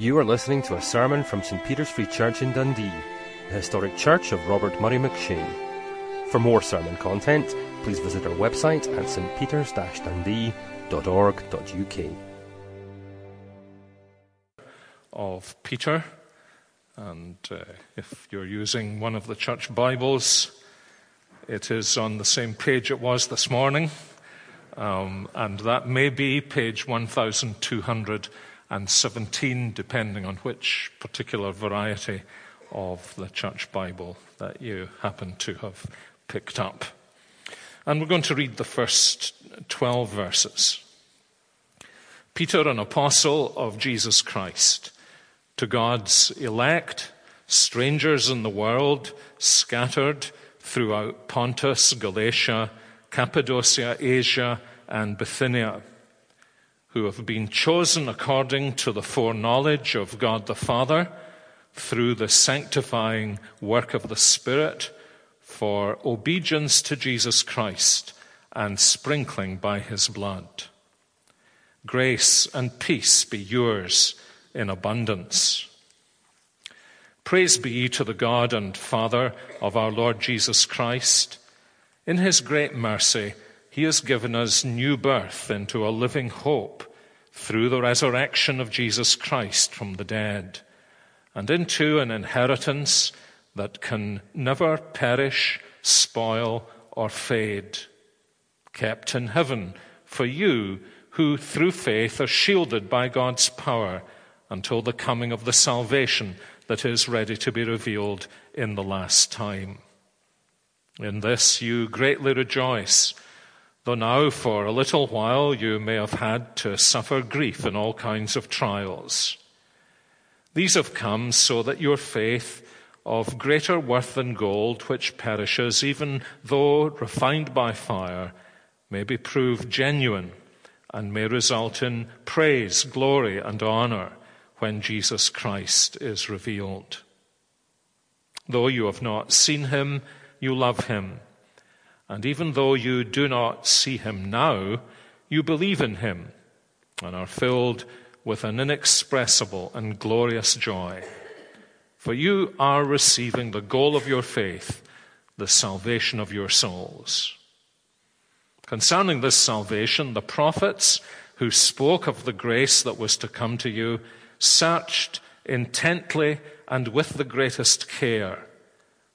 You are listening to a sermon from St Peter's Free Church in Dundee, the historic church of Robert Murray McCheyne. For more sermon content, please visit our website at stpeters-dundee.org.uk. Of Peter, and uh, if you're using one of the church Bibles, it is on the same page it was this morning, um, and that may be page 1200 and 17, depending on which particular variety of the church Bible that you happen to have picked up. And we're going to read the first 12 verses. Peter, an apostle of Jesus Christ, to God's elect, strangers in the world, scattered throughout Pontus, Galatia, Cappadocia, Asia, and Bithynia who have been chosen according to the foreknowledge of God the Father through the sanctifying work of the Spirit for obedience to Jesus Christ and sprinkling by his blood. Grace and peace be yours in abundance. Praise be to the God and Father of our Lord Jesus Christ. In his great mercy, he has given us new birth into a living hope through the resurrection of Jesus Christ from the dead, and into an inheritance that can never perish, spoil, or fade, kept in heaven for you who through faith are shielded by God's power until the coming of the salvation that is ready to be revealed in the last time. In this you greatly rejoice Though now, for a little while, you may have had to suffer grief in all kinds of trials. These have come so that your faith, of greater worth than gold, which perishes, even though refined by fire, may be proved genuine and may result in praise, glory, and honor when Jesus Christ is revealed. Though you have not seen him, you love him. And even though you do not see him now, you believe in him and are filled with an inexpressible and glorious joy. For you are receiving the goal of your faith, the salvation of your souls. Concerning this salvation, the prophets who spoke of the grace that was to come to you searched intently and with the greatest care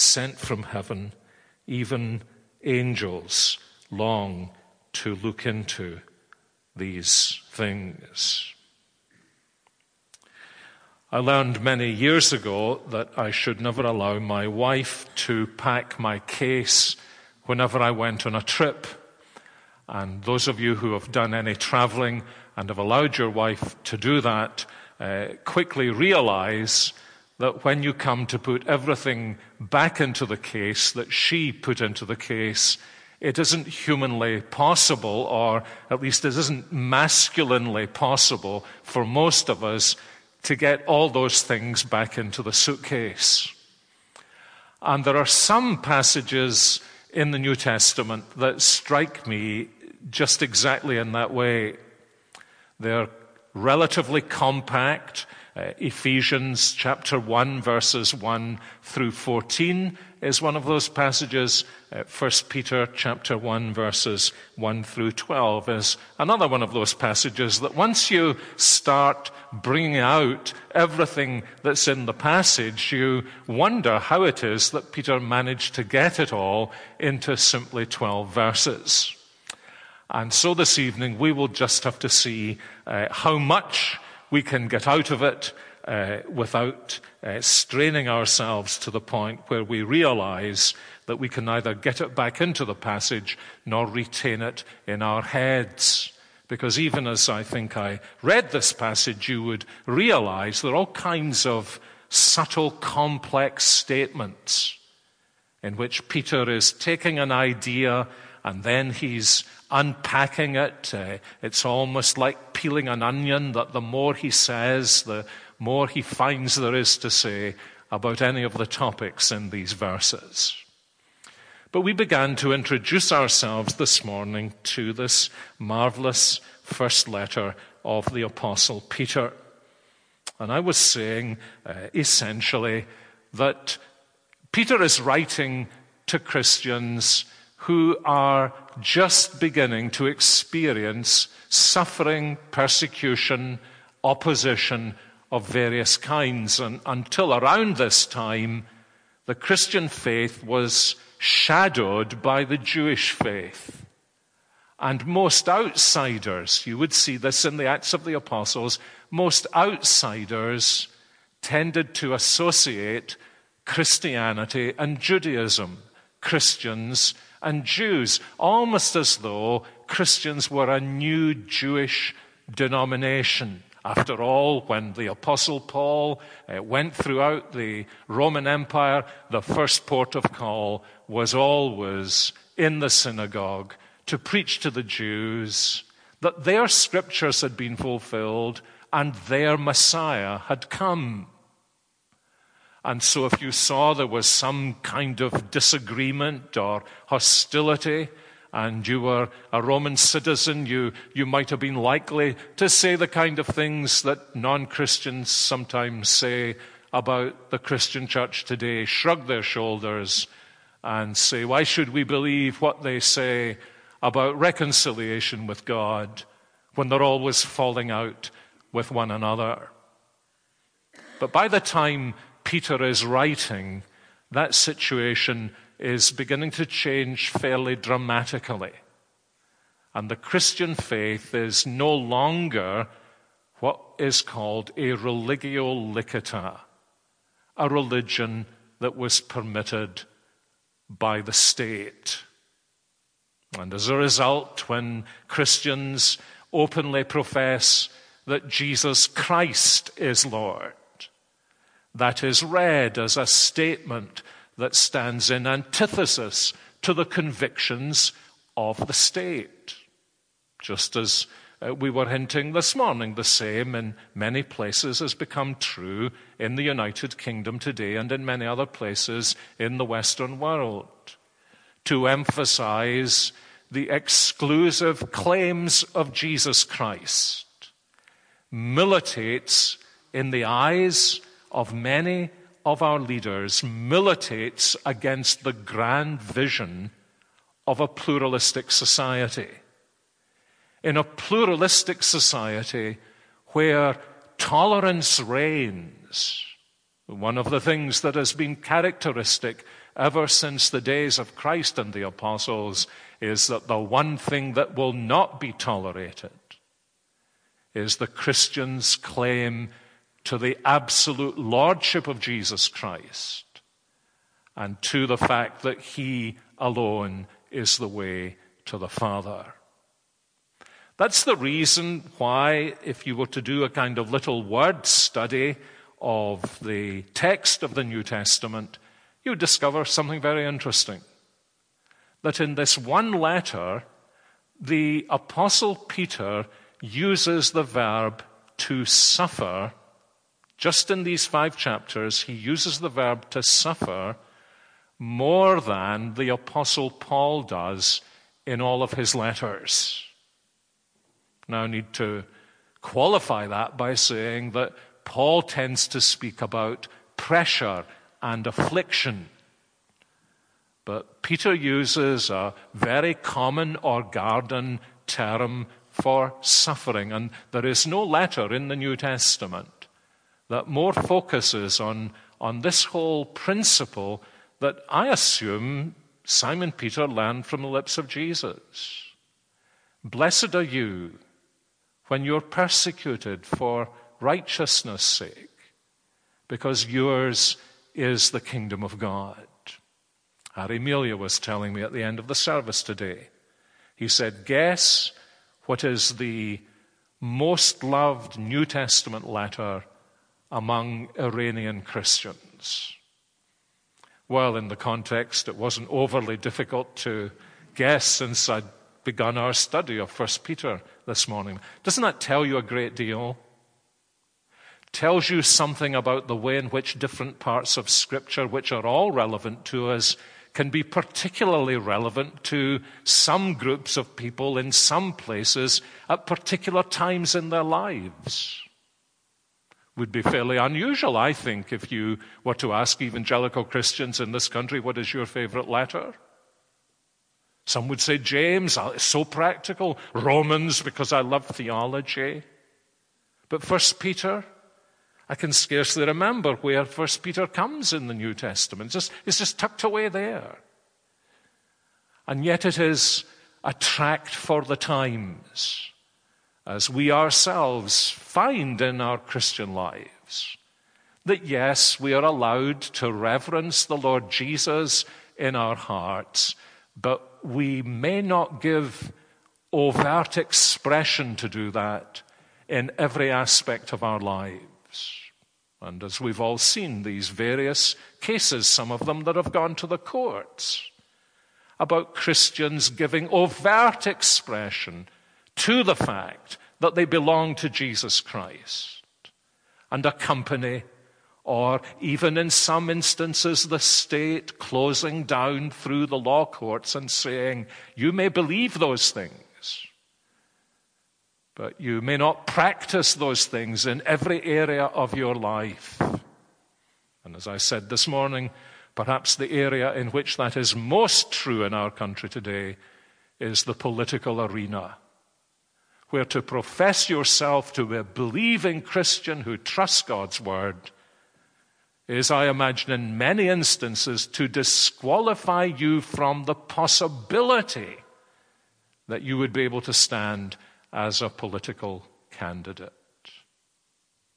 sent from heaven, even angels long to look into these things. I learned many years ago that I should never allow my wife to pack my case whenever I went on a trip. And those of you who have done any traveling and have allowed your wife to do that uh, quickly realize that when you come to put everything back into the case that she put into the case, it isn't humanly possible, or at least it isn't masculinely possible for most of us to get all those things back into the suitcase. And there are some passages in the New Testament that strike me just exactly in that way. They're relatively compact. Uh, Ephesians chapter 1, verses 1 through 14 is one of those passages. Uh, 1 Peter chapter 1, verses 1 through 12 is another one of those passages that once you start bringing out everything that's in the passage, you wonder how it is that Peter managed to get it all into simply 12 verses. And so this evening we will just have to see uh, how much we can get out of it uh, without uh, straining ourselves to the point where we realize that we can neither get it back into the passage nor retain it in our heads. Because even as I think I read this passage, you would realize there are all kinds of subtle, complex statements in which Peter is taking an idea and then he's unpacking it. Uh, it's almost like peeling an onion, that the more he says, the more he finds there is to say about any of the topics in these verses. But we began to introduce ourselves this morning to this marvelous first letter of the Apostle Peter. And I was saying uh, essentially that Peter is writing to Christians who are just beginning to experience suffering, persecution, opposition of various kinds. And until around this time, the Christian faith was shadowed by the Jewish faith. And most outsiders, you would see this in the Acts of the Apostles, most outsiders tended to associate Christianity and Judaism, Christians and Jews, almost as though Christians were a new Jewish denomination. After all, when the Apostle Paul uh, went throughout the Roman Empire, the first port of call was always in the synagogue to preach to the Jews that their scriptures had been fulfilled and their Messiah had come. And so, if you saw there was some kind of disagreement or hostility, and you were a Roman citizen, you, you might have been likely to say the kind of things that non Christians sometimes say about the Christian church today, shrug their shoulders and say, Why should we believe what they say about reconciliation with God when they're always falling out with one another? But by the time Peter is writing, that situation is beginning to change fairly dramatically. And the Christian faith is no longer what is called a religio licita, a religion that was permitted by the state. And as a result, when Christians openly profess that Jesus Christ is Lord, that is read as a statement that stands in antithesis to the convictions of the state. Just as uh, we were hinting this morning, the same in many places has become true in the United Kingdom today and in many other places in the Western world. To emphasize the exclusive claims of Jesus Christ militates in the eyes of many of our leaders militates against the grand vision of a pluralistic society. In a pluralistic society where tolerance reigns, one of the things that has been characteristic ever since the days of Christ and the apostles is that the one thing that will not be tolerated is the Christian's claim to the absolute lordship of Jesus Christ and to the fact that He alone is the way to the Father. That's the reason why, if you were to do a kind of little word study of the text of the New Testament, you discover something very interesting. That in this one letter, the Apostle Peter uses the verb to suffer just in these five chapters, he uses the verb to suffer more than the Apostle Paul does in all of his letters. Now, I need to qualify that by saying that Paul tends to speak about pressure and affliction. But Peter uses a very common or garden term for suffering, and there is no letter in the New Testament that more focuses on, on this whole principle that I assume Simon Peter learned from the lips of Jesus. Blessed are you when you're persecuted for righteousness' sake, because yours is the kingdom of God. Harry Melia was telling me at the end of the service today. He said, Guess what is the most loved New Testament letter among Iranian Christians? Well, in the context, it wasn't overly difficult to guess since I'd begun our study of 1 Peter this morning. Doesn't that tell you a great deal? Tells you something about the way in which different parts of Scripture, which are all relevant to us, can be particularly relevant to some groups of people in some places at particular times in their lives would be fairly unusual, I think, if you were to ask evangelical Christians in this country, what is your favorite letter? Some would say James, oh, it's so practical. Romans, because I love theology. But First Peter, I can scarcely remember where First Peter comes in the New Testament. It's just, it's just tucked away there. And yet it is a tract for the times as we ourselves find in our Christian lives. That yes, we are allowed to reverence the Lord Jesus in our hearts, but we may not give overt expression to do that in every aspect of our lives. And as we've all seen, these various cases, some of them that have gone to the courts, about Christians giving overt expression to the fact that they belong to Jesus Christ and a company, or even in some instances, the state closing down through the law courts and saying, You may believe those things, but you may not practice those things in every area of your life. And as I said this morning, perhaps the area in which that is most true in our country today is the political arena where to profess yourself to be a believing Christian who trusts God's word is, I imagine, in many instances to disqualify you from the possibility that you would be able to stand as a political candidate.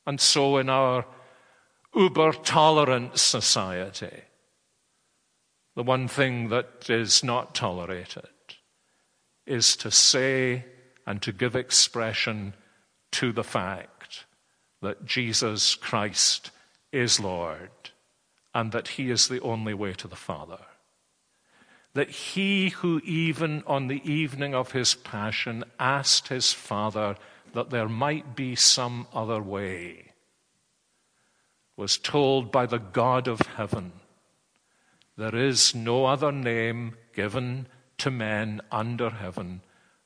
And so, in our uber tolerant society, the one thing that is not tolerated is to say and to give expression to the fact that Jesus Christ is Lord and that He is the only way to the Father. That He who, even on the evening of His Passion, asked His Father that there might be some other way, was told by the God of heaven, There is no other name given to men under heaven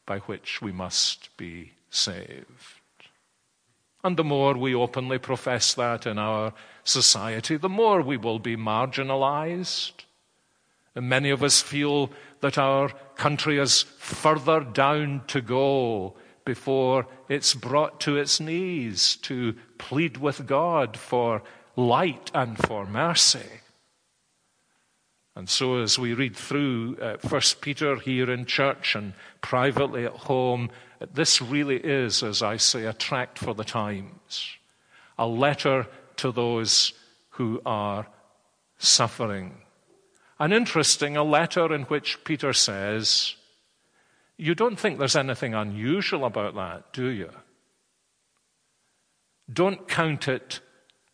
by which we must be saved. And the more we openly profess that in our society, the more we will be marginalized. And many of us feel that our country is further down to go before it's brought to its knees to plead with God for light and for mercy. And so, as we read through uh, Peter here in church and privately at home, this really is, as I say, a tract for the times, a letter to those who are suffering. An interesting, a letter in which Peter says, You don't think there's anything unusual about that, do you? Don't count it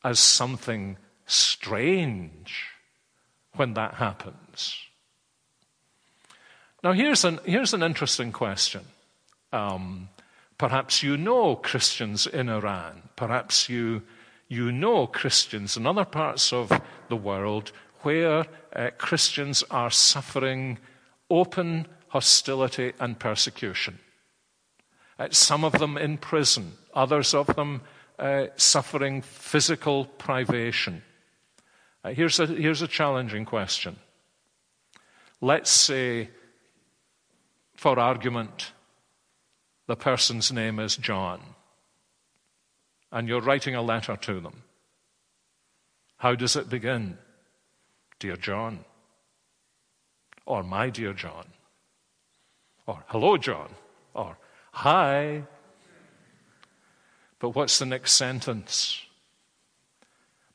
as something strange when that happens. Now, here's an, here's an interesting question. Um, perhaps you know Christians in Iran. Perhaps you, you know Christians in other parts of the world where uh, Christians are suffering open hostility and persecution. Uh, some of them in prison, others of them uh, suffering physical privation. Uh, here's, a, here's a challenging question. Let's say, for argument, the person's name is John, and you're writing a letter to them. How does it begin? Dear John, or my dear John, or hello, John, or hi. But what's the next sentence?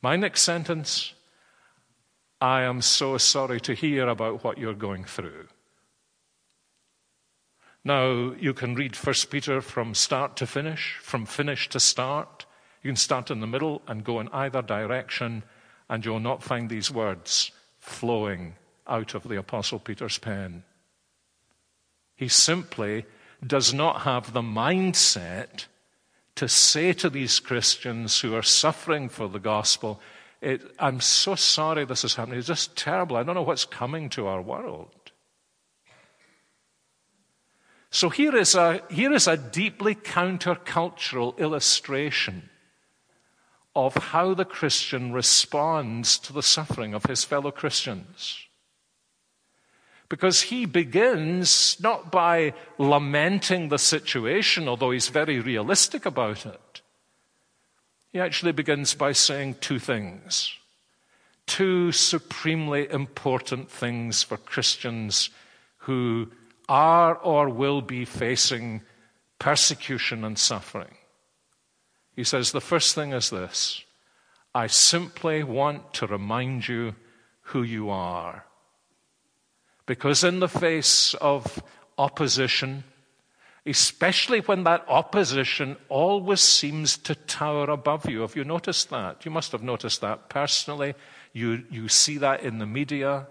My next sentence I am so sorry to hear about what you're going through. Now, you can read 1 Peter from start to finish, from finish to start. You can start in the middle and go in either direction, and you'll not find these words flowing out of the Apostle Peter's pen. He simply does not have the mindset to say to these Christians who are suffering for the gospel, I'm so sorry this is happening. It's just terrible. I don't know what's coming to our world. So here is a, here is a deeply countercultural illustration of how the Christian responds to the suffering of his fellow Christians. Because he begins not by lamenting the situation, although he's very realistic about it. He actually begins by saying two things. Two supremely important things for Christians who are or will be facing persecution and suffering. He says, The first thing is this I simply want to remind you who you are. Because in the face of opposition, especially when that opposition always seems to tower above you. Have you noticed that? You must have noticed that personally. You, you see that in the media.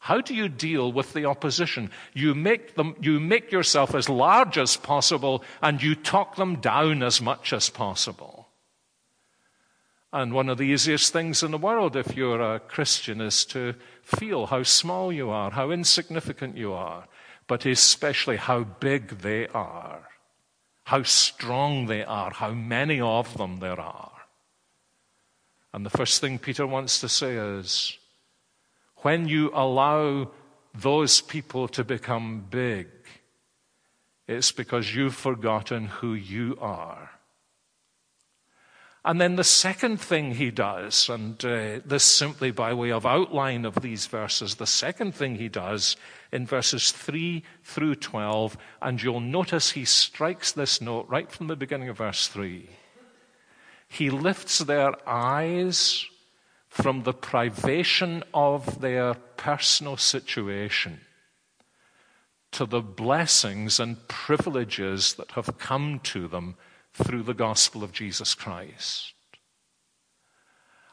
How do you deal with the opposition? You make, them, you make yourself as large as possible and you talk them down as much as possible. And one of the easiest things in the world, if you're a Christian, is to feel how small you are, how insignificant you are, but especially how big they are, how strong they are, how many of them there are. And the first thing Peter wants to say is, when you allow those people to become big, it's because you've forgotten who you are. And then the second thing he does, and uh, this simply by way of outline of these verses, the second thing he does in verses 3 through 12, and you'll notice he strikes this note right from the beginning of verse 3. He lifts their eyes from the privation of their personal situation to the blessings and privileges that have come to them through the gospel of Jesus Christ.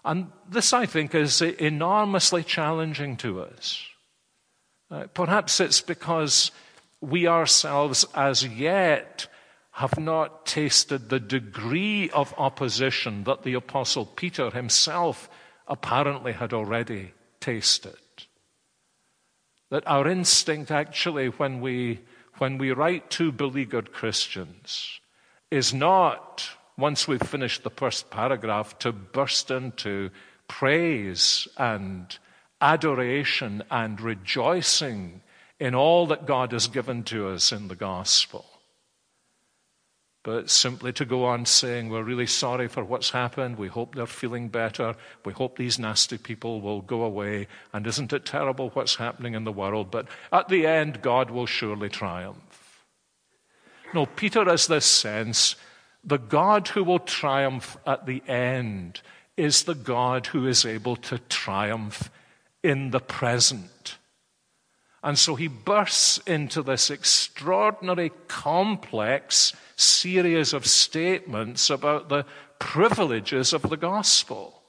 And this, I think, is enormously challenging to us. Uh, perhaps it's because we ourselves, as yet, have not tasted the degree of opposition that the Apostle Peter himself apparently had already tasted. That our instinct, actually, when we, when we write to beleaguered Christians, is not, once we've finished the first paragraph, to burst into praise and adoration and rejoicing in all that God has given to us in the gospel but simply to go on saying, We're really sorry for what's happened. We hope they're feeling better. We hope these nasty people will go away. And isn't it terrible what's happening in the world? But at the end, God will surely triumph. No, Peter has this sense the God who will triumph at the end is the God who is able to triumph in the present. And so he bursts into this extraordinary, complex series of statements about the privileges of the gospel.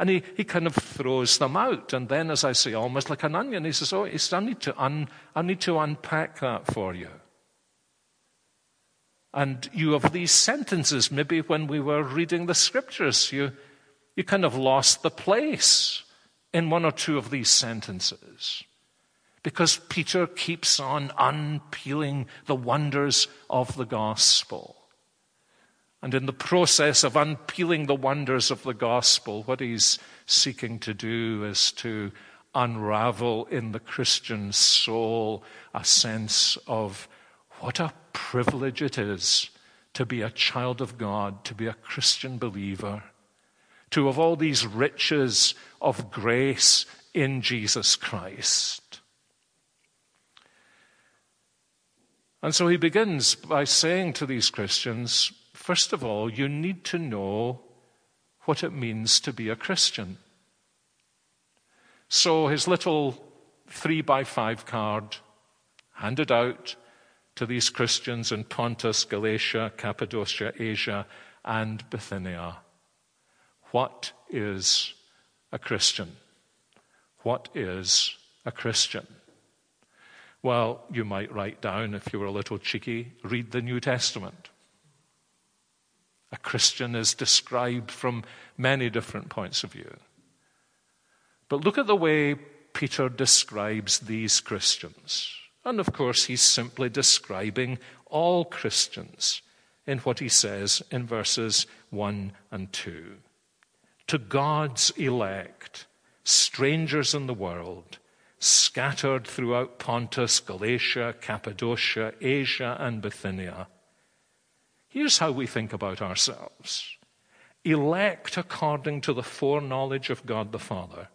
And he, he kind of throws them out. And then, as I say, almost like an onion, he says, Oh, I need to, un, I need to unpack that for you. And you have these sentences, maybe when we were reading the scriptures, you, you kind of lost the place in one or two of these sentences because Peter keeps on unpeeling the wonders of the gospel. And in the process of unpeeling the wonders of the gospel, what he's seeking to do is to unravel in the Christian soul a sense of what a privilege it is to be a child of God, to be a Christian believer, to have all these riches of grace in Jesus Christ. And so he begins by saying to these Christians, first of all, you need to know what it means to be a Christian. So his little three by five card handed out to these Christians in Pontus, Galatia, Cappadocia, Asia, and Bithynia. What is a Christian? What is a Christian? Well, you might write down, if you were a little cheeky, read the New Testament. A Christian is described from many different points of view. But look at the way Peter describes these Christians. And of course, he's simply describing all Christians in what he says in verses 1 and 2. To God's elect, strangers in the world, scattered throughout Pontus, Galatia, Cappadocia, Asia, and Bithynia. Here's how we think about ourselves elect according to the foreknowledge of God the Father,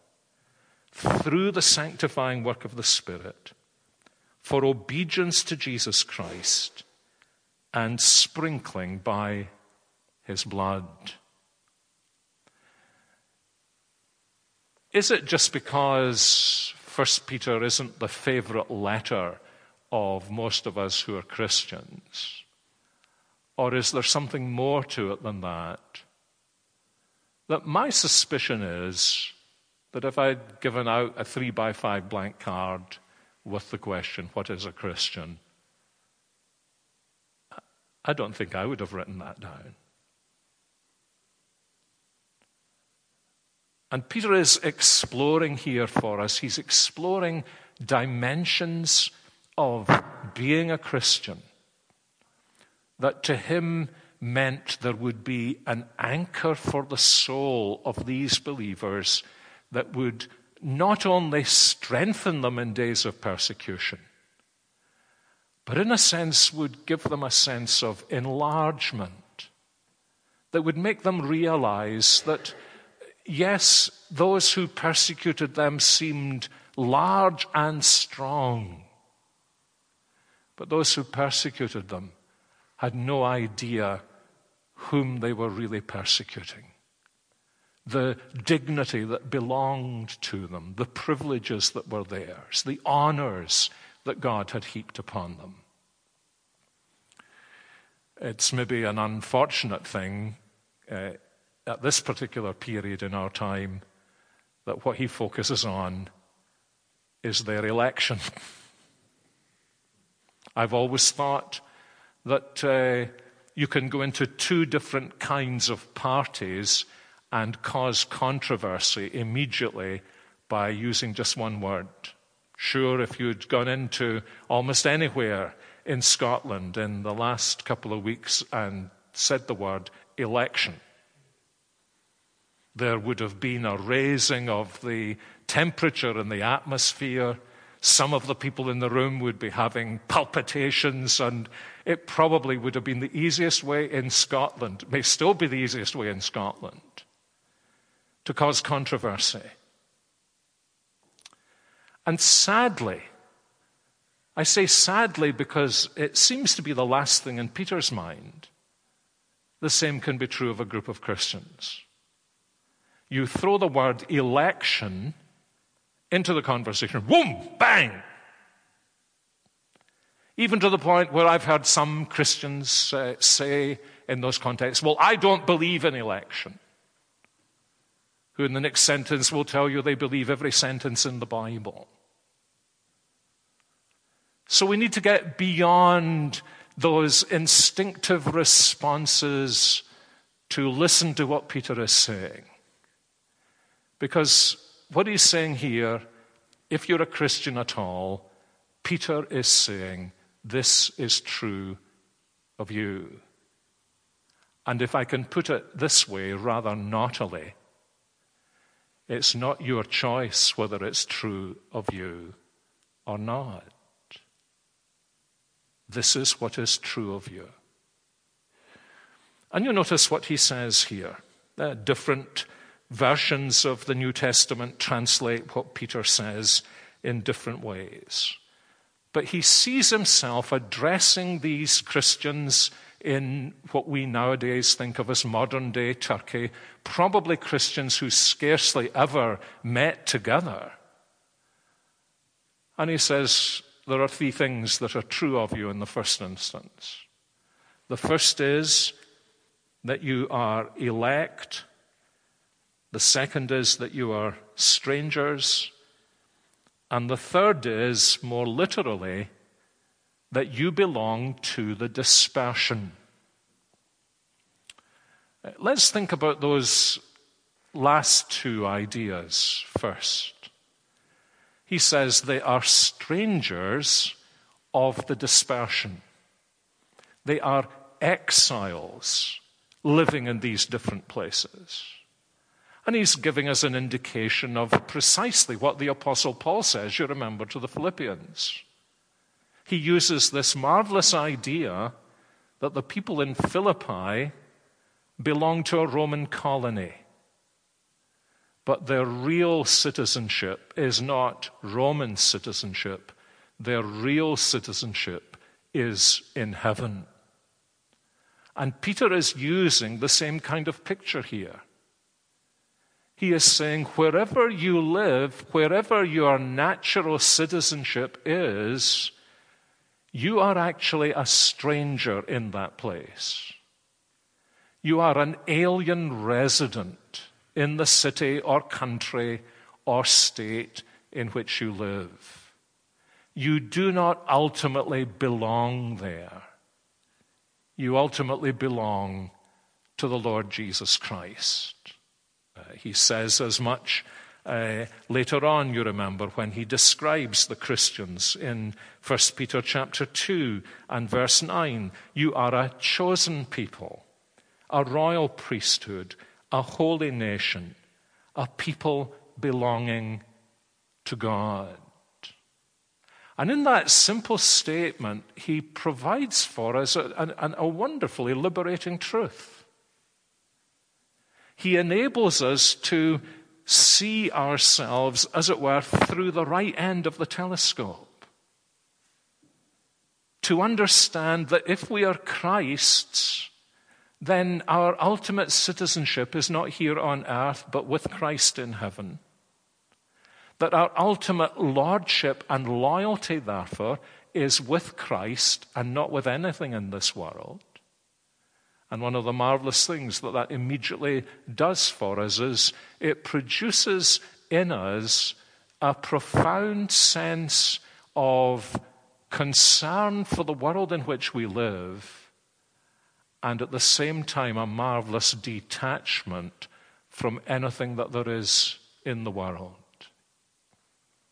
through the sanctifying work of the Spirit, for obedience to Jesus Christ, and sprinkling by his blood. Is it just because First Peter isn't the favorite letter of most of us who are Christians? Or is there something more to it than that? That my suspicion is that if I'd given out a three by five blank card with the question, What is a Christian? I don't think I would have written that down. And Peter is exploring here for us, he's exploring dimensions of being a Christian that to him meant there would be an anchor for the soul of these believers that would not only strengthen them in days of persecution, but in a sense would give them a sense of enlargement that would make them realize that yes, those who persecuted them seemed large and strong, but those who persecuted them had no idea whom they were really persecuting. The dignity that belonged to them, the privileges that were theirs, the honors that God had heaped upon them. It's maybe an unfortunate thing uh, at this particular period in our time that what he focuses on is their election. I've always thought that uh, you can go into two different kinds of parties and cause controversy immediately by using just one word. Sure, if you'd gone into almost anywhere in Scotland in the last couple of weeks and said the word election, there would have been a raising of the temperature in the atmosphere. Some of the people in the room would be having palpitations, and it probably would have been the easiest way in Scotland, may still be the easiest way in Scotland, to cause controversy. And sadly, I say sadly because it seems to be the last thing in Peter's mind. The same can be true of a group of Christians you throw the word election into the conversation. Boom! Bang! Even to the point where I've heard some Christians uh, say in those contexts, Well, I don't believe in election. Who in the next sentence will tell you they believe every sentence in the Bible. So we need to get beyond those instinctive responses to listen to what Peter is saying. Because what he's saying here, if you're a Christian at all, Peter is saying, This is true of you. And if I can put it this way, rather naughtily, it's not your choice whether it's true of you or not. This is what is true of you. And you notice what he says here. Uh, different versions of the New Testament translate what Peter says in different ways. But he sees himself addressing these Christians in what we nowadays think of as modern day Turkey, probably Christians who scarcely ever met together. And he says, there are three things that are true of you in the first instance. The first is that you are elect. The second is that you are strangers. And the third is, more literally, that you belong to the dispersion. Uh, let's think about those last two ideas first. He says they are strangers of the dispersion. They are exiles living in these different places. And he's giving us an indication of precisely what the Apostle Paul says, you remember, to the Philippians. He uses this marvelous idea that the people in Philippi belong to a Roman colony. But their real citizenship is not Roman citizenship. Their real citizenship is in heaven. And Peter is using the same kind of picture here. He is saying, wherever you live, wherever your natural citizenship is, you are actually a stranger in that place. You are an alien resident in the city or country or state in which you live. You do not ultimately belong there. You ultimately belong to the Lord Jesus Christ. Uh, he says as much uh, later on, you remember, when he describes the Christians in 1 Peter chapter 2 and verse 9. You are a chosen people a royal priesthood, a holy nation, a people belonging to God. And in that simple statement, he provides for us a, a, a, wonderfully liberating truth. He enables us to see ourselves, as it were, through the right end of the telescope. To understand that if we are Christ's, then our ultimate citizenship is not here on earth, but with Christ in heaven. That our ultimate lordship and loyalty, therefore, is with Christ and not with anything in this world. And one of the marvelous things that that immediately does for us is it produces in us a profound sense of concern for the world in which we live and at the same time a marvelous detachment from anything that there is in the world.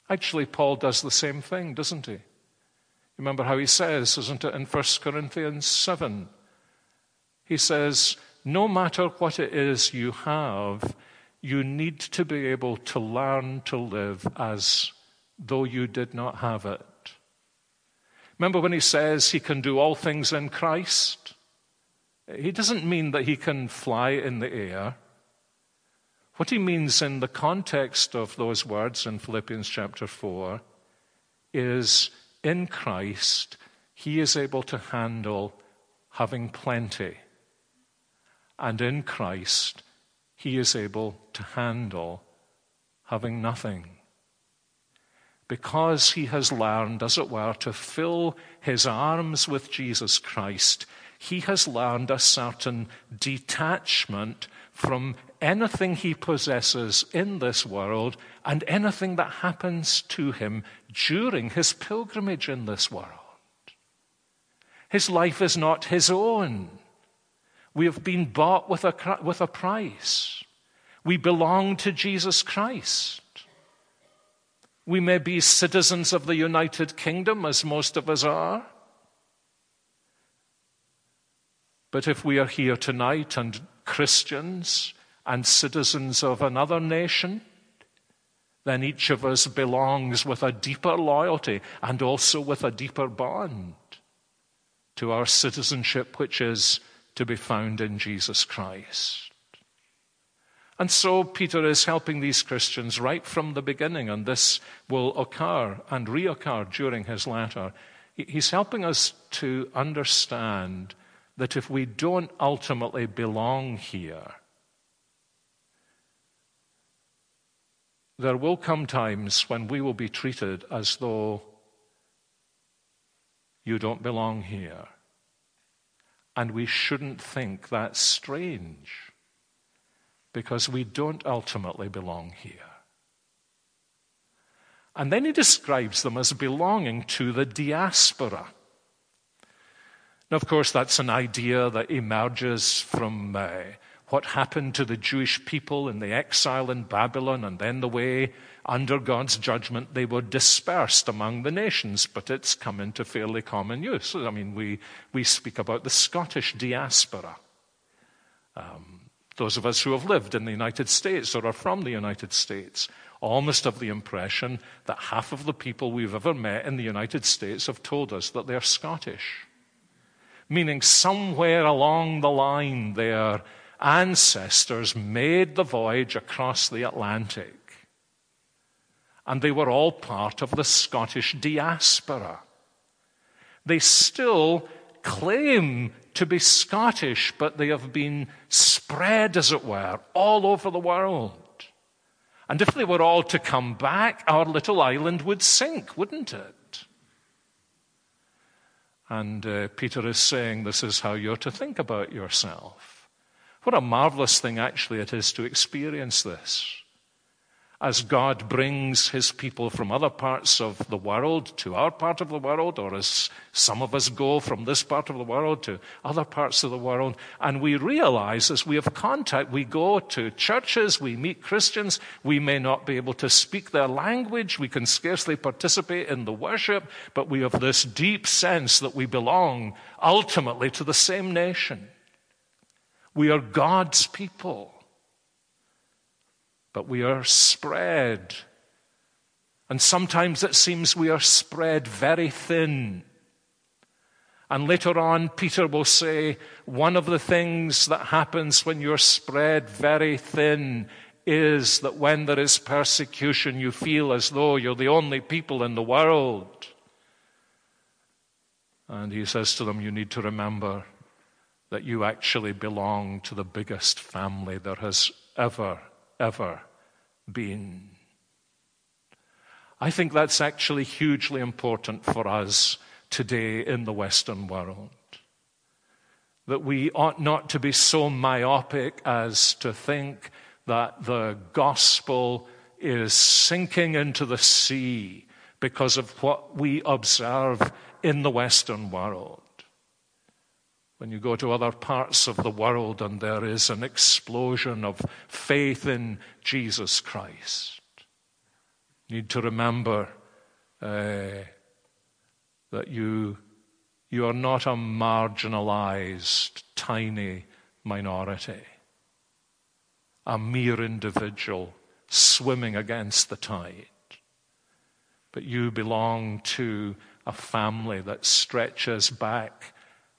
Actually, Paul does the same thing, doesn't he? Remember how he says, isn't it, in 1 Corinthians 7? He says, No matter what it is you have, you need to be able to learn to live as though you did not have it. Remember when he says he can do all things in Christ? He doesn't mean that he can fly in the air. What he means in the context of those words in Philippians chapter 4 is in Christ, he is able to handle having plenty. And in Christ, he is able to handle having nothing. Because he has learned, as it were, to fill his arms with Jesus Christ, he has learned a certain detachment from anything he possesses in this world and anything that happens to him during his pilgrimage in this world. His life is not his own. We have been bought with a, with a price. We belong to Jesus Christ. We may be citizens of the United Kingdom, as most of us are. But if we are here tonight and Christians and citizens of another nation, then each of us belongs with a deeper loyalty and also with a deeper bond to our citizenship, which is to be found in Jesus Christ. And so Peter is helping these Christians right from the beginning, and this will occur and reoccur during his letter. He's helping us to understand that if we don't ultimately belong here, there will come times when we will be treated as though you don't belong here. And we shouldn't think that's strange because we don't ultimately belong here. And then he describes them as belonging to the diaspora. Now, of course, that's an idea that emerges from uh, what happened to the Jewish people in the exile in Babylon and then the way, under God's judgment, they were dispersed among the nations. But it's come into fairly common use. I mean, we, we speak about the Scottish diaspora. Um, those of us who have lived in the United States or are from the United States almost have the impression that half of the people we've ever met in the United States have told us that they're Scottish meaning somewhere along the line their ancestors made the voyage across the Atlantic. And they were all part of the Scottish diaspora. They still claim to be Scottish, but they have been spread, as it were, all over the world. And if they were all to come back, our little island would sink, wouldn't it? And uh, Peter is saying this is how you're to think about yourself. What a marvelous thing, actually, it is to experience this as God brings his people from other parts of the world to our part of the world, or as some of us go from this part of the world to other parts of the world, and we realize as we have contact, we go to churches, we meet Christians, we may not be able to speak their language, we can scarcely participate in the worship, but we have this deep sense that we belong ultimately to the same nation. We are God's people but we are spread. And sometimes it seems we are spread very thin. And later on, Peter will say, one of the things that happens when you're spread very thin is that when there is persecution, you feel as though you're the only people in the world. And he says to them, You need to remember that you actually belong to the biggest family there has ever, ever been. I think that's actually hugely important for us today in the Western world. That we ought not to be so myopic as to think that the gospel is sinking into the sea because of what we observe in the Western world. When you go to other parts of the world and there is an explosion of faith in Jesus Christ, you need to remember uh, that you, you are not a marginalized, tiny minority, a mere individual swimming against the tide, but you belong to a family that stretches back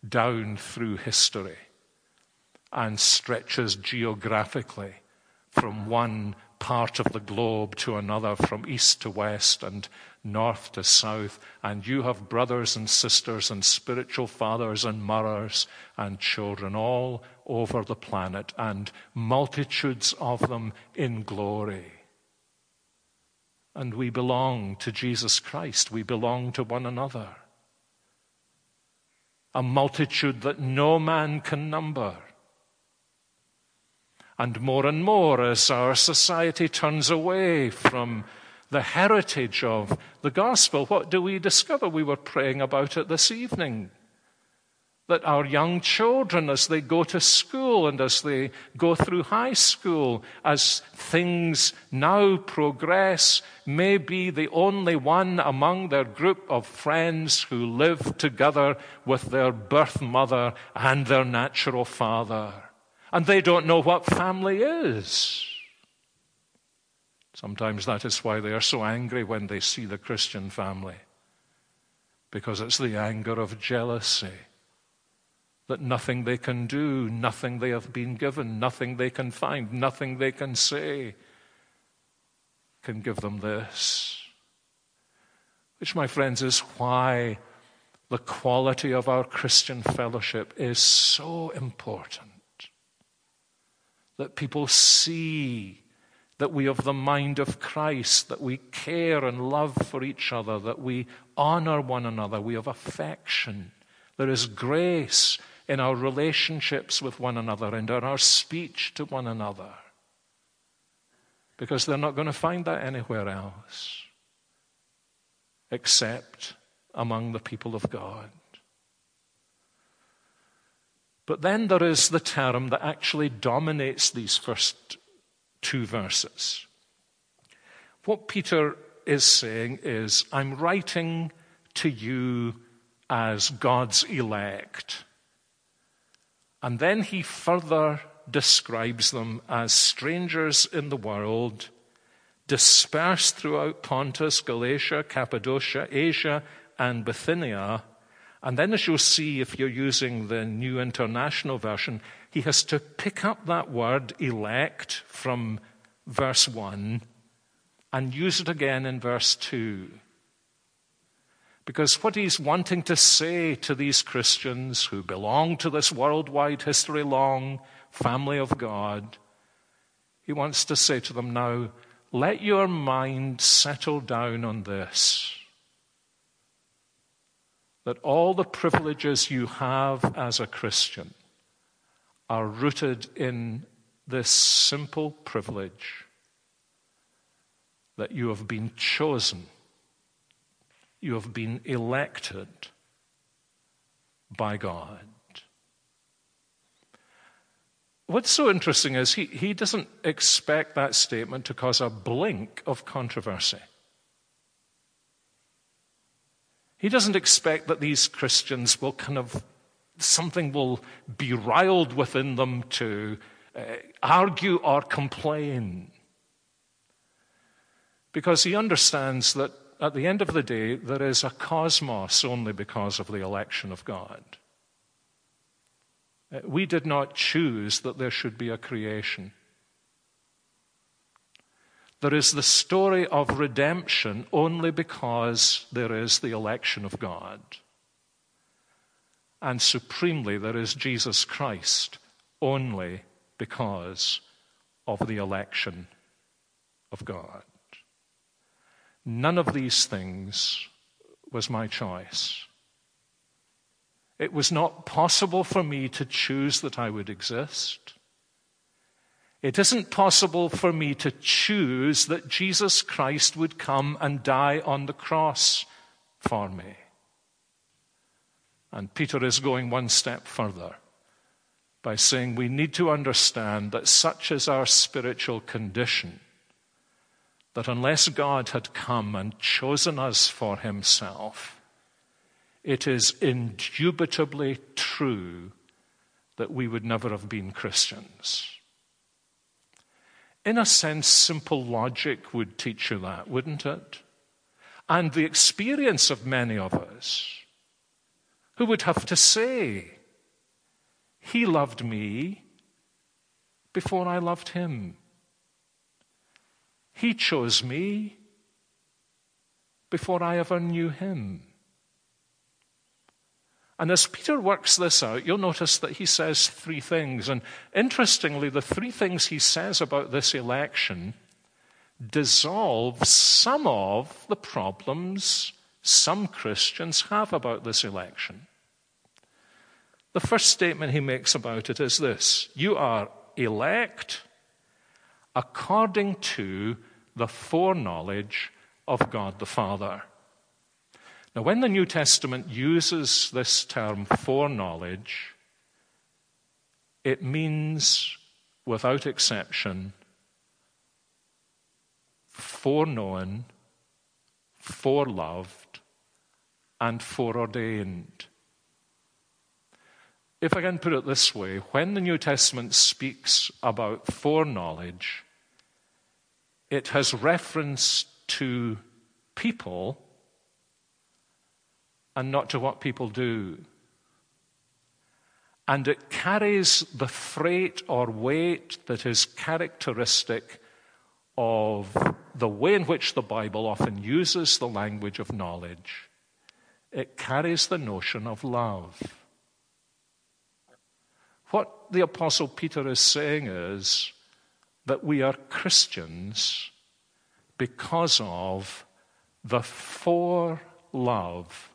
down through history and stretches geographically from one part of the globe to another, from east to west and north to south. And you have brothers and sisters and spiritual fathers and mothers and children all over the planet, and multitudes of them in glory. And we belong to Jesus Christ, we belong to one another a multitude that no man can number. And more and more, as our society turns away from the heritage of the gospel, what do we discover? We were praying about it this evening that our young children, as they go to school and as they go through high school, as things now progress, may be the only one among their group of friends who live together with their birth mother and their natural father. And they don't know what family is. Sometimes that is why they are so angry when they see the Christian family, because it's the anger of jealousy that nothing they can do, nothing they have been given, nothing they can find, nothing they can say can give them this. Which, my friends, is why the quality of our Christian fellowship is so important. That people see that we have the mind of Christ, that we care and love for each other, that we honor one another, we have affection. There is grace in our relationships with one another and in our speech to one another. Because they're not going to find that anywhere else except among the people of God. But then there is the term that actually dominates these first two verses. What Peter is saying is, I'm writing to you as God's elect. And then he further describes them as strangers in the world, dispersed throughout Pontus, Galatia, Cappadocia, Asia, and Bithynia. And then, as you'll see if you're using the New International Version, he has to pick up that word elect from verse 1 and use it again in verse 2. Because what he's wanting to say to these Christians who belong to this worldwide, history long family of God, he wants to say to them now, let your mind settle down on this that all the privileges you have as a Christian are rooted in this simple privilege that you have been chosen, you have been elected by God. What's so interesting is he, he doesn't expect that statement to cause a blink of controversy. He doesn't expect that these Christians will kind of something will be riled within them to uh, argue or complain. Because he understands that at the end of the day, there is a cosmos only because of the election of God. Uh, we did not choose that there should be a creation. There is the story of redemption only because there is the election of God. And supremely, there is Jesus Christ only because of the election of God. None of these things was my choice. It was not possible for me to choose that I would exist. It isn't possible for me to choose that Jesus Christ would come and die on the cross for me. And Peter is going one step further by saying we need to understand that such is our spiritual condition, that unless God had come and chosen us for himself, it is indubitably true that we would never have been Christians. In a sense, simple logic would teach you that, wouldn't it? And the experience of many of us who would have to say, He loved me before I loved him. He chose me before I ever knew him. And as Peter works this out, you'll notice that he says three things. And interestingly, the three things he says about this election dissolve some of the problems some Christians have about this election. The first statement he makes about it is this You are elect according to the foreknowledge of God the Father. Now, when the New Testament uses this term foreknowledge, it means, without exception, foreknown, foreloved, and foreordained. If I can put it this way, when the New Testament speaks about foreknowledge, it has reference to people and not to what people do. And it carries the freight or weight that is characteristic of the way in which the Bible often uses the language of knowledge. It carries the notion of love. What the Apostle Peter is saying is that we are Christians because of the fore love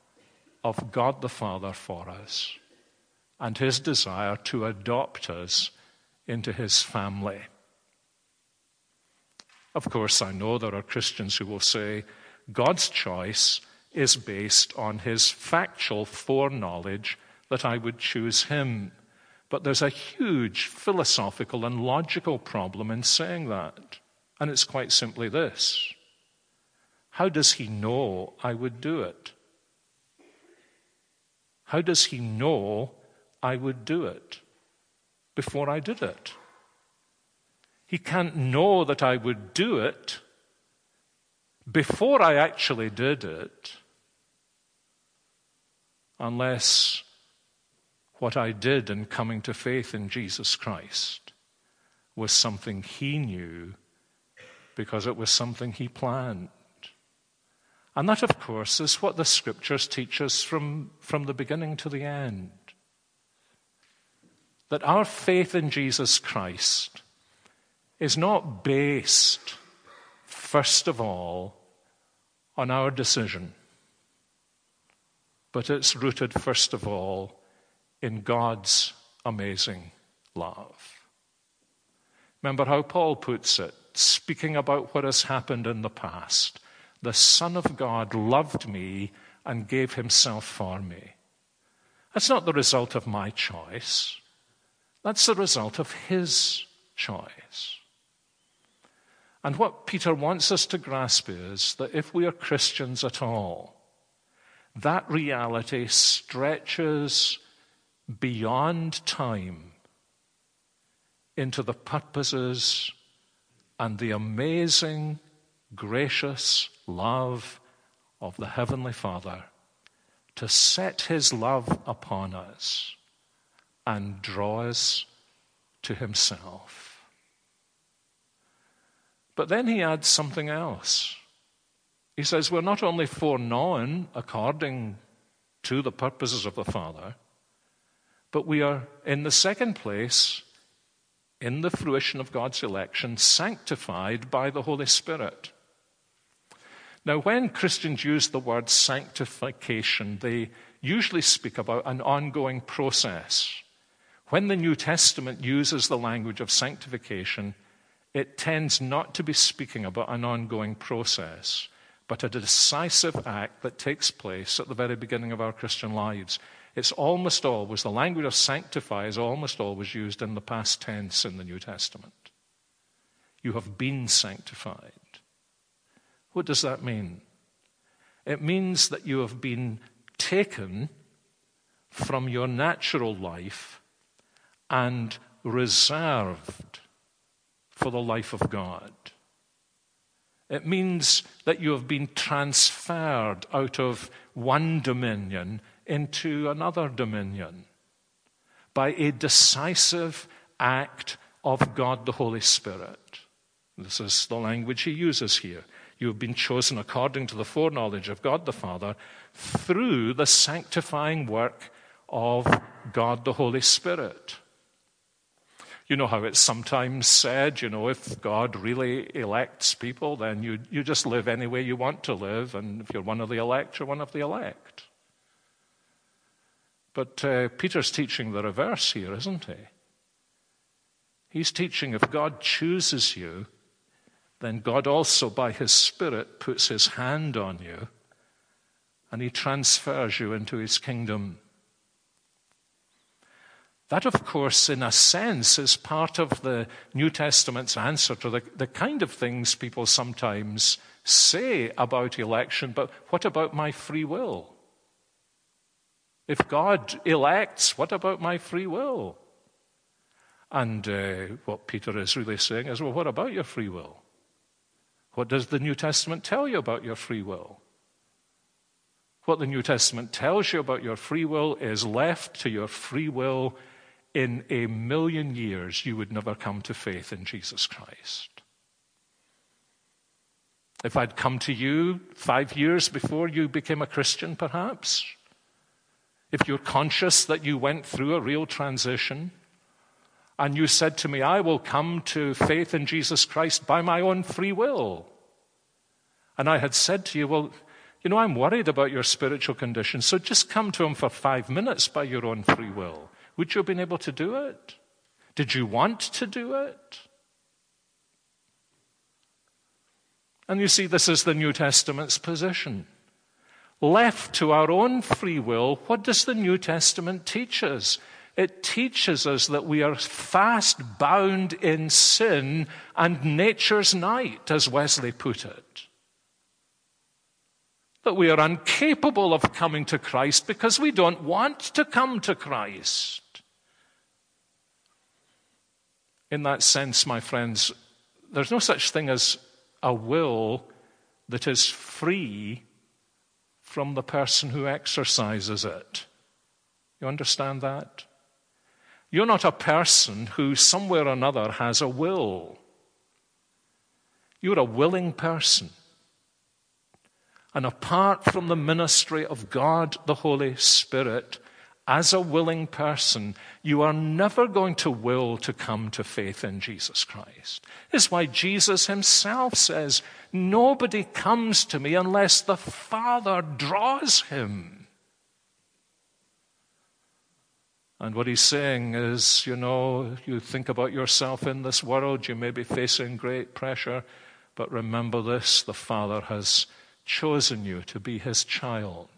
of God the Father for us and his desire to adopt us into his family. Of course, I know there are Christians who will say God's choice is based on his factual foreknowledge that I would choose him. But there's a huge philosophical and logical problem in saying that. And it's quite simply this How does he know I would do it? How does he know I would do it before I did it? He can't know that I would do it before I actually did it unless what I did in coming to faith in Jesus Christ was something He knew because it was something He planned. And that, of course, is what the scriptures teach us from, from the beginning to the end. That our faith in Jesus Christ is not based, first of all, on our decision, but it's rooted, first of all, in God's amazing love. Remember how Paul puts it, speaking about what has happened in the past. The Son of God loved me and gave himself for me. That's not the result of my choice. That's the result of his choice. And what Peter wants us to grasp is that if we are Christians at all, that reality stretches beyond time into the purposes and the amazing, gracious love of the Heavenly Father to set His love upon us and draw us to Himself. But then he adds something else. He says, We're not only foreknown according to the purposes of the Father, but we are, in the second place, in the fruition of God's election, sanctified by the Holy Spirit. Now, when Christians use the word sanctification, they usually speak about an ongoing process. When the New Testament uses the language of sanctification, it tends not to be speaking about an ongoing process, but a decisive act that takes place at the very beginning of our Christian lives. It's almost always, the language of sanctify is almost always used in the past tense in the New Testament. You have been sanctified. What does that mean? It means that you have been taken from your natural life and reserved for the life of God. It means that you have been transferred out of one dominion into another dominion by a decisive act of God the Holy Spirit. This is the language he uses here. You have been chosen according to the foreknowledge of God the Father through the sanctifying work of God the Holy Spirit. You know how it's sometimes said, you know, if God really elects people, then you, you just live any way you want to live, and if you're one of the elect, you're one of the elect. But uh, Peter's teaching the reverse here, isn't he? He's teaching if God chooses you, then God also, by His Spirit, puts His hand on you and He transfers you into His kingdom. That, of course, in a sense, is part of the New Testament's answer to the, the kind of things people sometimes say about election, but what about my free will? If God elects, what about my free will? And uh, what Peter is really saying is, well, what about your free will? What does the New Testament tell you about your free will? What the New Testament tells you about your free will is left to your free will in a million years, you would never come to faith in Jesus Christ. If I'd come to you five years before you became a Christian, perhaps, if you're conscious that you went through a real transition, and you said to me, I will come to faith in Jesus Christ by my own free will. And I had said to you, Well, you know, I'm worried about your spiritual condition, so just come to Him for five minutes by your own free will. Would you have been able to do it? Did you want to do it? And you see, this is the New Testament's position. Left to our own free will, what does the New Testament teach us? It teaches us that we are fast bound in sin and nature's night, as Wesley put it. That we are incapable of coming to Christ because we don't want to come to Christ. In that sense, my friends, there's no such thing as a will that is free from the person who exercises it. You understand that? You're not a person who somewhere or another has a will. You're a willing person. And apart from the ministry of God the Holy Spirit, as a willing person, you are never going to will to come to faith in Jesus Christ. This is why Jesus himself says, Nobody comes to me unless the Father draws him. And what he's saying is, you know, you think about yourself in this world, you may be facing great pressure, but remember this the Father has chosen you to be his child.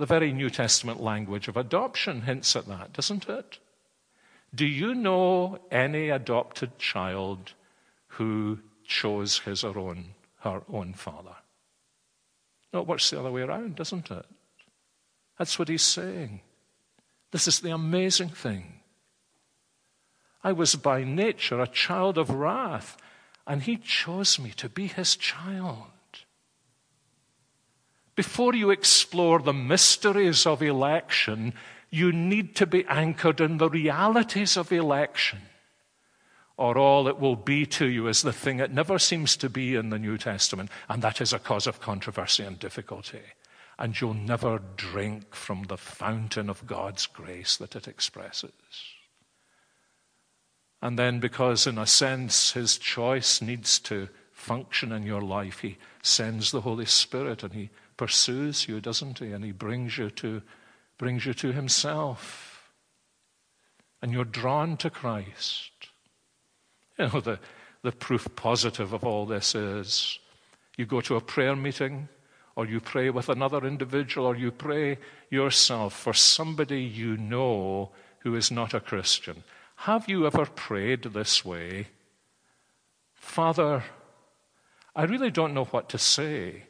The very New Testament language of adoption hints at that, doesn't it? Do you know any adopted child who chose his or own, her own father? No, it works the other way around, doesn't it? That's what he's saying. This is the amazing thing. I was by nature a child of wrath, and he chose me to be his child. Before you explore the mysteries of election, you need to be anchored in the realities of election. Or all it will be to you is the thing it never seems to be in the New Testament, and that is a cause of controversy and difficulty. And you'll never drink from the fountain of God's grace that it expresses. And then, because in a sense his choice needs to function in your life, he sends the Holy Spirit and he pursues you, doesn't he? And he brings you to, brings you to himself. And you're drawn to Christ. You know, the, the proof positive of all this is you go to a prayer meeting, or you pray with another individual, or you pray yourself for somebody you know who is not a Christian. Have you ever prayed this way? Father, I really don't know what to say.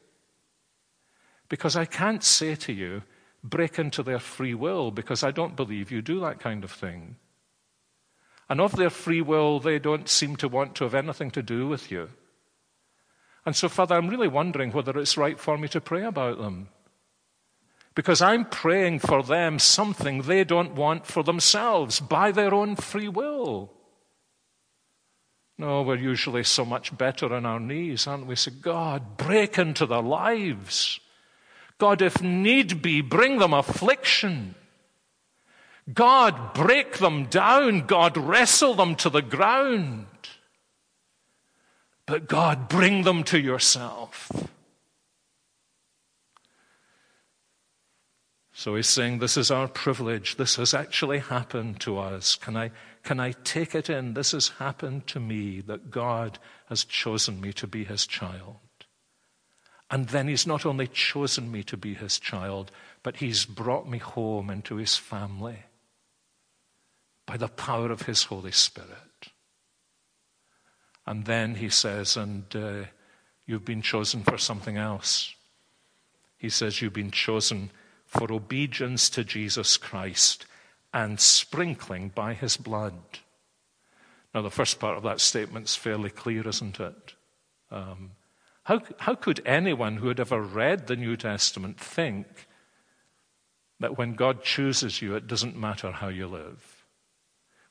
Because I can't say to you, break into their free will, because I don't believe you do that kind of thing. And of their free will, they don't seem to want to have anything to do with you. And so, Father, I'm really wondering whether it's right for me to pray about them. Because I'm praying for them something they don't want for themselves by their own free will. No, we're usually so much better on our knees, aren't we? Say, God, break into their lives. God, if need be, bring them affliction. God, break them down. God, wrestle them to the ground. But God, bring them to yourself. So he's saying, This is our privilege. This has actually happened to us. Can I, can I take it in? This has happened to me that God has chosen me to be his child. And then he's not only chosen me to be his child, but he's brought me home into his family by the power of his Holy Spirit. And then he says, and uh, you've been chosen for something else. He says, you've been chosen for obedience to Jesus Christ and sprinkling by his blood. Now, the first part of that statement's fairly clear, isn't it? Um, how, how could anyone who had ever read the New Testament think that when God chooses you, it doesn't matter how you live?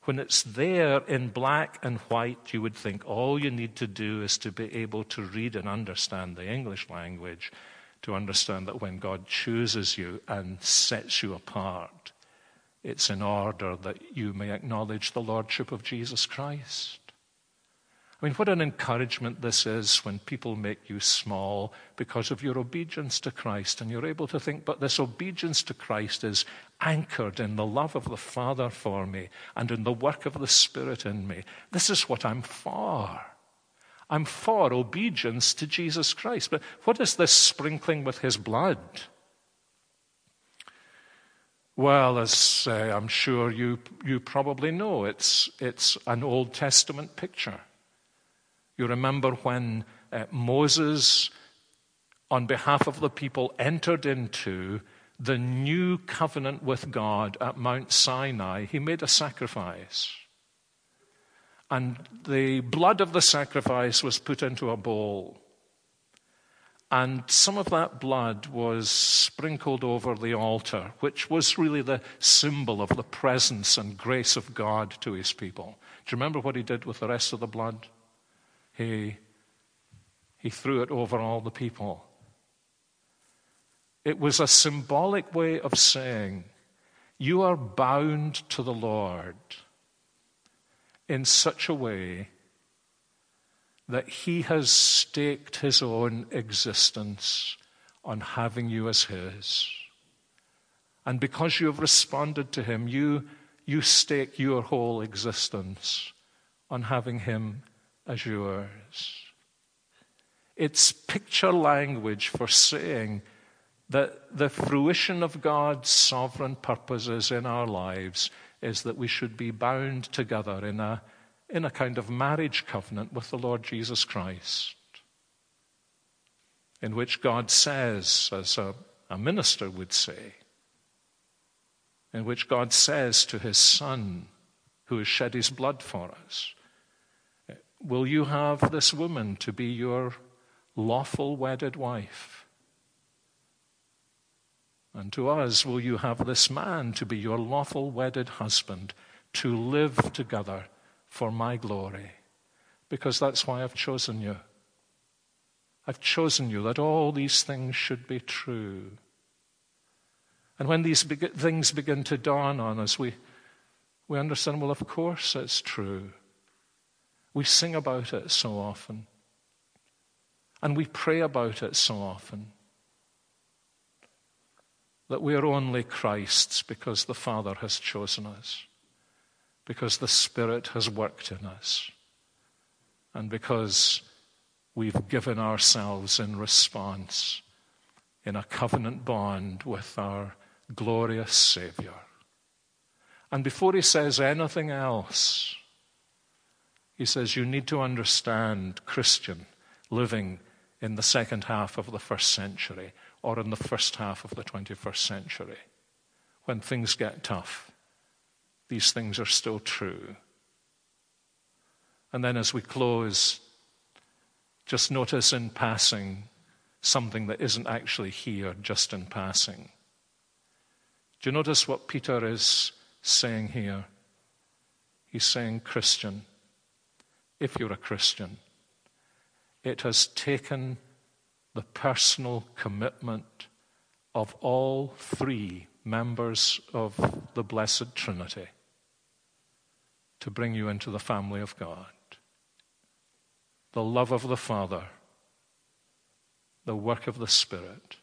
When it's there in black and white, you would think all you need to do is to be able to read and understand the English language to understand that when God chooses you and sets you apart, It's in order that you may acknowledge the Lordship of Jesus Christ. I mean, what an encouragement this is when people make you small because of your obedience to Christ. And you're able to think, but this obedience to Christ is anchored in the love of the Father for me and in the work of the Spirit in me. This is what I'm for. I'm for obedience to Jesus Christ. But what is this sprinkling with his blood? Well, as uh, I'm sure you, you probably know, it's, it's an Old Testament picture. You remember when uh, Moses, on behalf of the people, entered into the new covenant with God at Mount Sinai, he made a sacrifice. And the blood of the sacrifice was put into a bowl. And some of that blood was sprinkled over the altar, which was really the symbol of the presence and grace of God to his people. Do you remember what he did with the rest of the blood? He, he threw it over all the people. It was a symbolic way of saying, You are bound to the Lord in such a way that He has staked His own existence on having you as His. And because you have responded to Him, you, you stake your whole existence on having Him as yours. It's picture language for saying that the fruition of God's sovereign purposes in our lives is that we should be bound together in a, in a kind of marriage covenant with the Lord Jesus Christ, in which God says, as a, a minister would say, in which God says to his Son, who has shed his blood for us, Will you have this woman to be your lawful wedded wife? And to us, will you have this man to be your lawful wedded husband, to live together for my glory? Because that's why I've chosen you. I've chosen you that all these things should be true. And when these things begin to dawn on us, we, we understand, well, of course it's true. We sing about it so often. And we pray about it so often. That we are only Christ's because the Father has chosen us, because the Spirit has worked in us, and because we've given ourselves in response in a covenant bond with our glorious Savior. And before he says anything else, he says, You need to understand, Christian, living in the second half of the first century or in the first half of the 21st century. When things get tough, these things are still true. And then as we close, just notice in passing something that isn't actually here, just in passing. Do you notice what Peter is saying here? He's saying, Christian, if you're a Christian. It has taken the personal commitment of all three members of the Blessed Trinity to bring you into the family of God. The love of the Father, the work of the Spirit,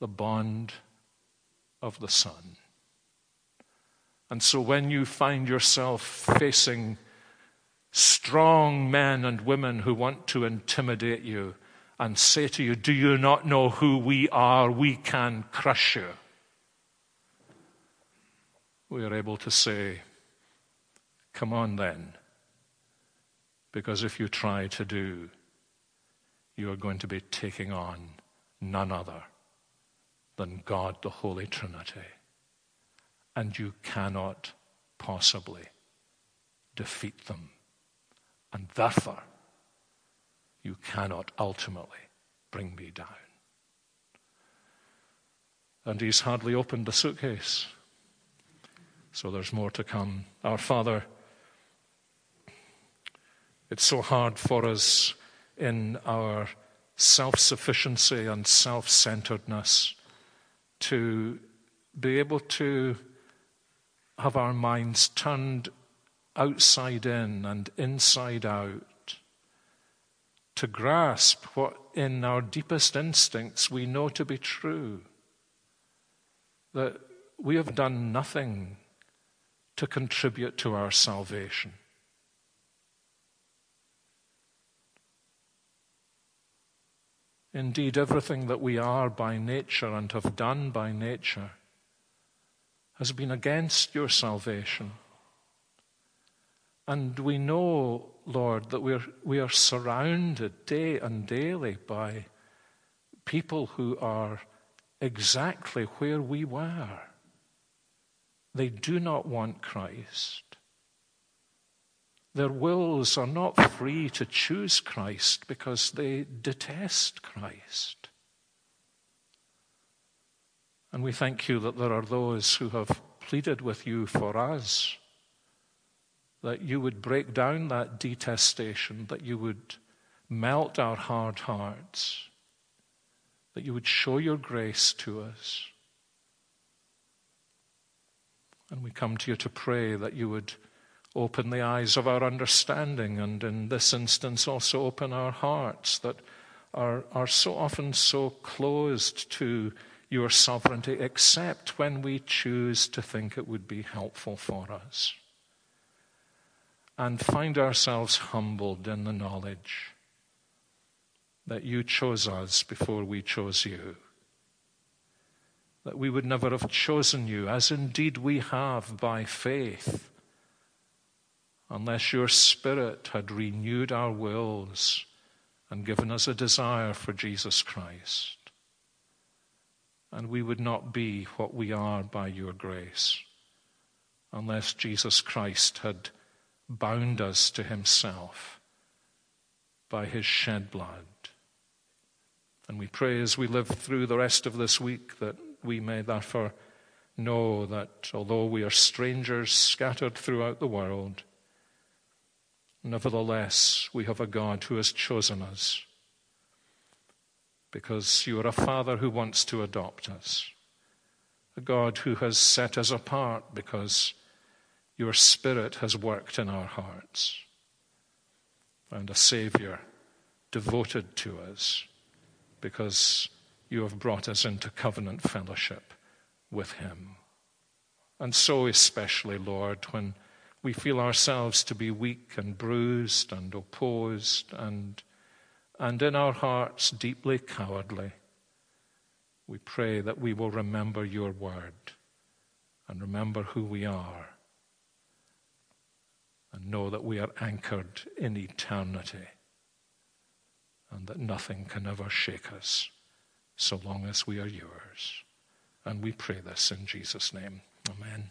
the bond of the Son. And so when you find yourself facing strong men and women who want to intimidate you and say to you, Do you not know who we are? We can crush you. We are able to say, Come on then. Because if you try to do, you are going to be taking on none other than God the Holy Trinity. And you cannot possibly defeat them. And therefore, you cannot ultimately bring me down. And he's hardly opened the suitcase. So there's more to come. Our Father, it's so hard for us in our self sufficiency and self centeredness to be able to have our minds turned outside in and inside out to grasp what in our deepest instincts we know to be true that we have done nothing to contribute to our salvation. Indeed, everything that we are by nature and have done by nature has been against your salvation. And we know, Lord, that we're, we are surrounded day and daily by people who are exactly where we were. They do not want Christ. Their wills are not free to choose Christ because they detest Christ. And we thank you that there are those who have pleaded with you for us, that you would break down that detestation, that you would melt our hard hearts, that you would show your grace to us. And we come to you to pray that you would open the eyes of our understanding, and in this instance also open our hearts that are, are so often so closed to your sovereignty, except when we choose to think it would be helpful for us. And find ourselves humbled in the knowledge that you chose us before we chose you. That we would never have chosen you, as indeed we have by faith unless your Spirit had renewed our wills and given us a desire for Jesus Christ. And we would not be what we are by your grace unless Jesus Christ had bound us to himself by his shed blood. And we pray as we live through the rest of this week that we may therefore know that although we are strangers scattered throughout the world, Nevertheless, we have a God who has chosen us because you are a Father who wants to adopt us, a God who has set us apart because your Spirit has worked in our hearts, and a Savior devoted to us because you have brought us into covenant fellowship with Him. And so, especially, Lord, when we feel ourselves to be weak and bruised and opposed and, and in our hearts deeply cowardly, we pray that we will remember your word and remember who we are and know that we are anchored in eternity and that nothing can ever shake us so long as we are yours. And we pray this in Jesus' name. Amen.